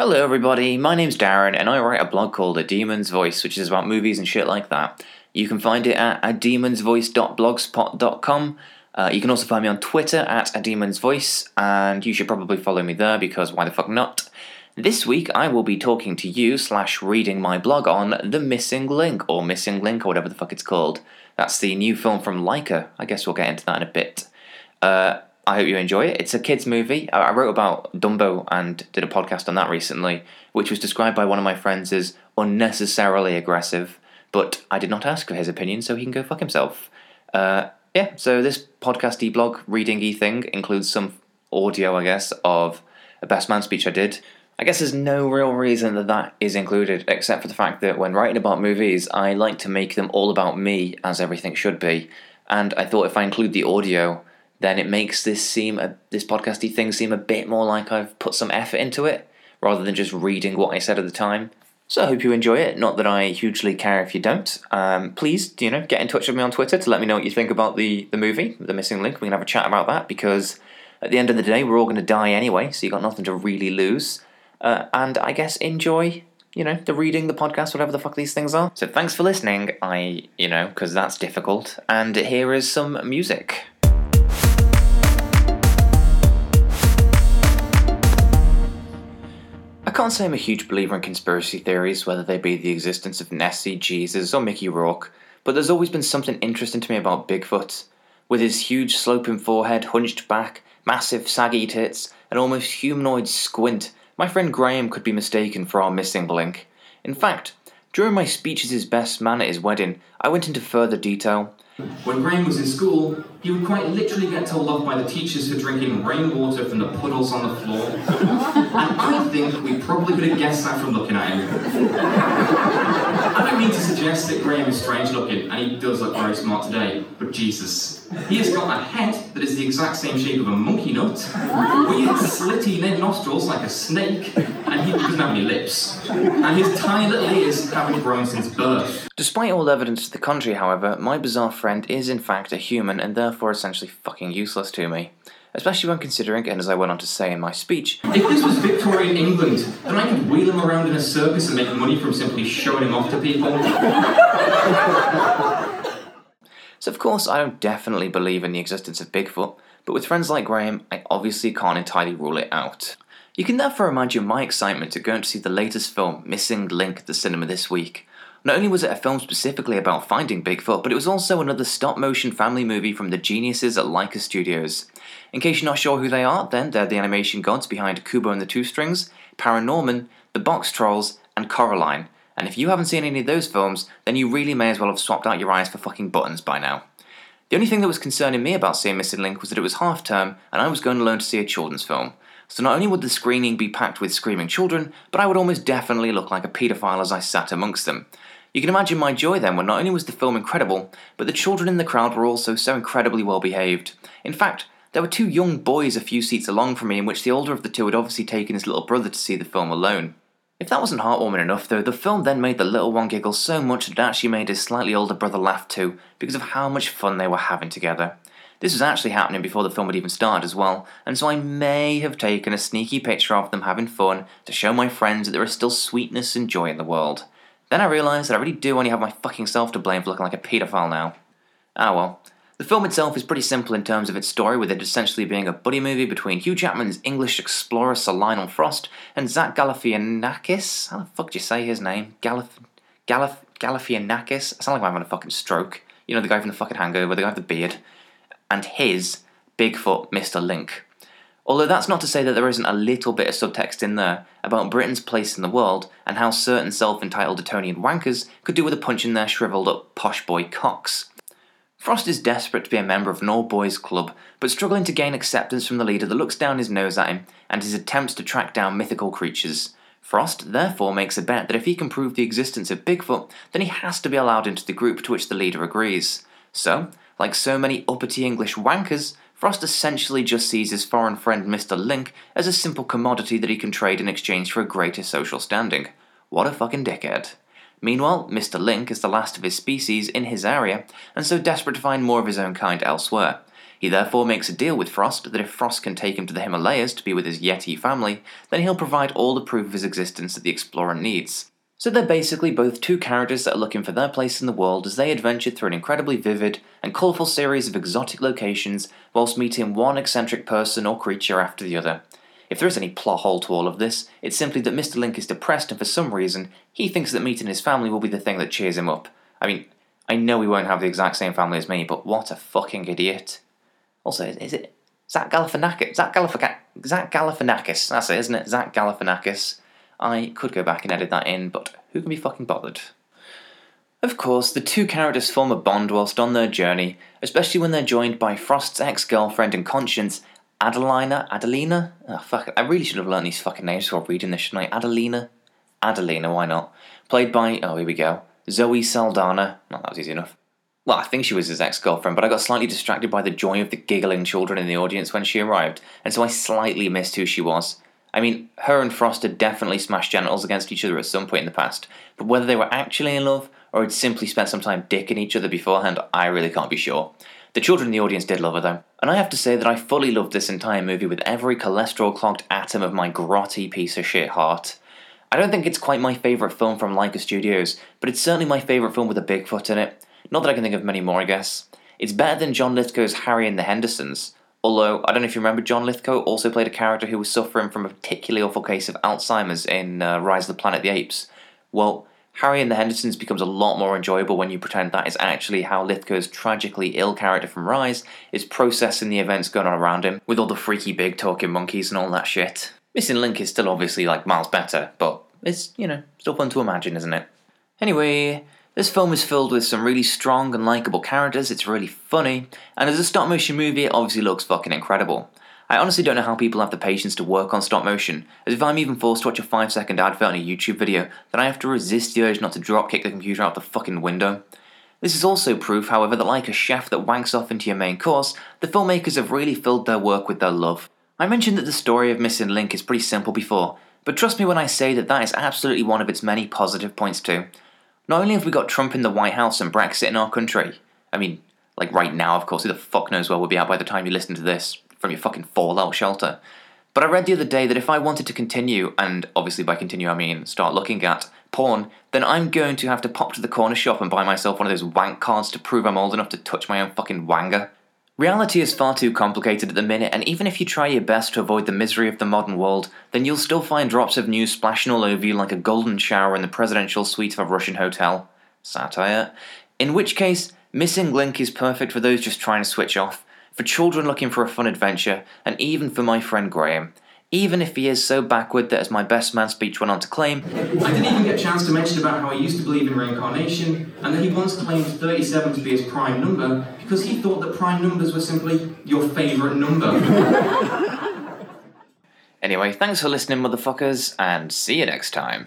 Hello, everybody. My name's Darren, and I write a blog called A Demon's Voice, which is about movies and shit like that. You can find it at ademonsvoice.blogspot.com. Uh, you can also find me on Twitter at A Demon's Voice, and you should probably follow me there because why the fuck not? This week, I will be talking to you slash reading my blog on The Missing Link, or Missing Link, or whatever the fuck it's called. That's the new film from Laika. I guess we'll get into that in a bit. Uh, I hope you enjoy it. It's a kids' movie. I wrote about Dumbo and did a podcast on that recently, which was described by one of my friends as unnecessarily aggressive. But I did not ask for his opinion, so he can go fuck himself. Uh, yeah, so this podcasty blog readingy thing includes some audio, I guess, of a best man speech I did. I guess there's no real reason that that is included, except for the fact that when writing about movies, I like to make them all about me, as everything should be. And I thought if I include the audio, then it makes this seem a, this podcasty thing seem a bit more like I've put some effort into it rather than just reading what I said at the time. So I hope you enjoy it. Not that I hugely care if you don't. Um, please, you know, get in touch with me on Twitter to let me know what you think about the the movie, The Missing Link. We can have a chat about that because at the end of the day, we're all going to die anyway, so you got nothing to really lose. Uh, and I guess enjoy, you know, the reading, the podcast, whatever the fuck these things are. So thanks for listening. I, you know, because that's difficult. And here is some music. Can't say I'm a huge believer in conspiracy theories, whether they be the existence of Nessie, Jesus, or Mickey Rourke, but there's always been something interesting to me about Bigfoot. With his huge sloping forehead, hunched back, massive saggy tits, and almost humanoid squint, my friend Graham could be mistaken for our missing link. In fact, during my speech as his best man at his wedding, I went into further detail. When Graham was in school, he would quite literally get told off by the teachers for drinking rainwater from the puddles on the floor. and I think we probably could have guessed that from looking at him. I don't mean to suggest that Graham is strange looking, and he does look very smart today, but Jesus. He has got a head that is the exact same shape of a monkey nut, weird slitty nostrils like a snake, and he doesn't have any lips. And his tiny little ears haven't grown since birth. Despite all evidence to the contrary, however, my bizarre friend is in fact a human and therefore essentially fucking useless to me. Especially when considering, and as I went on to say in my speech, If this was Victorian England, then I could wheel him around in a circus and make money from simply showing him off to people. So, of course, I don't definitely believe in the existence of Bigfoot, but with friends like Graham, I obviously can't entirely rule it out. You can therefore imagine my excitement at going to see the latest film, Missing Link, at the cinema this week. Not only was it a film specifically about finding Bigfoot, but it was also another stop motion family movie from the geniuses at Laika Studios. In case you're not sure who they are, then they're the animation gods behind Kubo and the Two Strings, Paranorman, The Box Trolls, and Coraline, and if you haven't seen any of those films, then you really may as well have swapped out your eyes for fucking buttons by now. The only thing that was concerning me about seeing Missing Link was that it was half term and I was going alone to see a children's film. So not only would the screening be packed with screaming children, but I would almost definitely look like a paedophile as I sat amongst them. You can imagine my joy then when not only was the film incredible, but the children in the crowd were also so incredibly well behaved. In fact, there were two young boys a few seats along from me, in which the older of the two had obviously taken his little brother to see the film alone. If that wasn't heartwarming enough, though, the film then made the little one giggle so much that it actually made his slightly older brother laugh too, because of how much fun they were having together. This was actually happening before the film had even started as well, and so I may have taken a sneaky picture of them having fun to show my friends that there is still sweetness and joy in the world. Then I realised that I really do only have my fucking self to blame for looking like a paedophile now. Ah well. The film itself is pretty simple in terms of its story, with it essentially being a buddy movie between Hugh Jackman's English explorer Sir Lionel Frost and Zach Galifianakis. How the fuck do you say his name? Galif- Galif- Galifianakis? I sound like I'm having a fucking stroke. You know, the guy from the fucking hangover, the guy with the beard. And his Bigfoot Mr. Link. Although that's not to say that there isn't a little bit of subtext in there about Britain's place in the world and how certain self entitled Etonian wankers could do with a punch in their shriveled up posh boy cocks. Frost is desperate to be a member of an all boys club, but struggling to gain acceptance from the leader that looks down his nose at him and his attempts to track down mythical creatures. Frost therefore makes a bet that if he can prove the existence of Bigfoot, then he has to be allowed into the group to which the leader agrees. So, like so many uppity English wankers, Frost essentially just sees his foreign friend Mr. Link as a simple commodity that he can trade in exchange for a greater social standing. What a fucking dickhead. Meanwhile, Mr. Link is the last of his species in his area, and so desperate to find more of his own kind elsewhere. He therefore makes a deal with Frost that if Frost can take him to the Himalayas to be with his Yeti family, then he'll provide all the proof of his existence that the explorer needs. So they're basically both two characters that are looking for their place in the world as they adventure through an incredibly vivid and colourful series of exotic locations whilst meeting one eccentric person or creature after the other. If there is any plot hole to all of this, it's simply that Mr. Link is depressed and for some reason he thinks that meeting his family will be the thing that cheers him up. I mean, I know he won't have the exact same family as me, but what a fucking idiot. Also, is it Zach Galifianakis? Zach, Galif- Zach Galifianakis, that's it, isn't it? Zach Galifianakis. I could go back and edit that in, but who can be fucking bothered? Of course, the two characters form a bond whilst on their journey, especially when they're joined by Frost's ex girlfriend and conscience, Adelina? Adelina? Oh, fuck, I really should have learned these fucking names before reading this, shouldn't I? Adelina? Adelina, why not? Played by, oh, here we go, Zoe Saldana. Well, that was easy enough. Well, I think she was his ex girlfriend, but I got slightly distracted by the joy of the giggling children in the audience when she arrived, and so I slightly missed who she was. I mean, her and Frost had definitely smashed genitals against each other at some point in the past, but whether they were actually in love or had simply spent some time dicking each other beforehand, I really can't be sure. The children in the audience did love her though, and I have to say that I fully loved this entire movie with every cholesterol clogged atom of my grotty piece of shit heart. I don't think it's quite my favourite film from Laika Studios, but it's certainly my favourite film with a Bigfoot in it. Not that I can think of many more, I guess. It's better than John Lithgow's Harry and the Hendersons, Although, I don't know if you remember, John Lithgow also played a character who was suffering from a particularly awful case of Alzheimer's in uh, Rise of the Planet of the Apes. Well, Harry and the Hendersons becomes a lot more enjoyable when you pretend that is actually how Lithgow's tragically ill character from Rise is processing the events going on around him, with all the freaky big talking monkeys and all that shit. Missing Link is still obviously like miles better, but it's, you know, still fun to imagine, isn't it? Anyway, this film is filled with some really strong and likable characters, it's really funny, and as a stop motion movie, it obviously looks fucking incredible. I honestly don't know how people have the patience to work on stop motion, as if I'm even forced to watch a 5 second advert on a YouTube video, then I have to resist the urge not to drop kick the computer out the fucking window. This is also proof, however, that like a chef that wanks off into your main course, the filmmakers have really filled their work with their love. I mentioned that the story of Missing Link is pretty simple before, but trust me when I say that that is absolutely one of its many positive points too. Not only have we got Trump in the White House and Brexit in our country, I mean, like right now, of course, who the fuck knows where we'll be at by the time you listen to this from your fucking fallout shelter. But I read the other day that if I wanted to continue, and obviously by continue I mean start looking at porn, then I'm going to have to pop to the corner shop and buy myself one of those wank cards to prove I'm old enough to touch my own fucking wanger. Reality is far too complicated at the minute, and even if you try your best to avoid the misery of the modern world, then you'll still find drops of news splashing all over you like a golden shower in the presidential suite of a Russian hotel. Satire. In which case, Missing Link is perfect for those just trying to switch off, for children looking for a fun adventure, and even for my friend Graham even if he is so backward that, as my best man speech went on to claim, I didn't even get a chance to mention about how he used to believe in reincarnation, and that he once claimed 37 to be his prime number because he thought that prime numbers were simply your favourite number. anyway, thanks for listening, motherfuckers, and see you next time.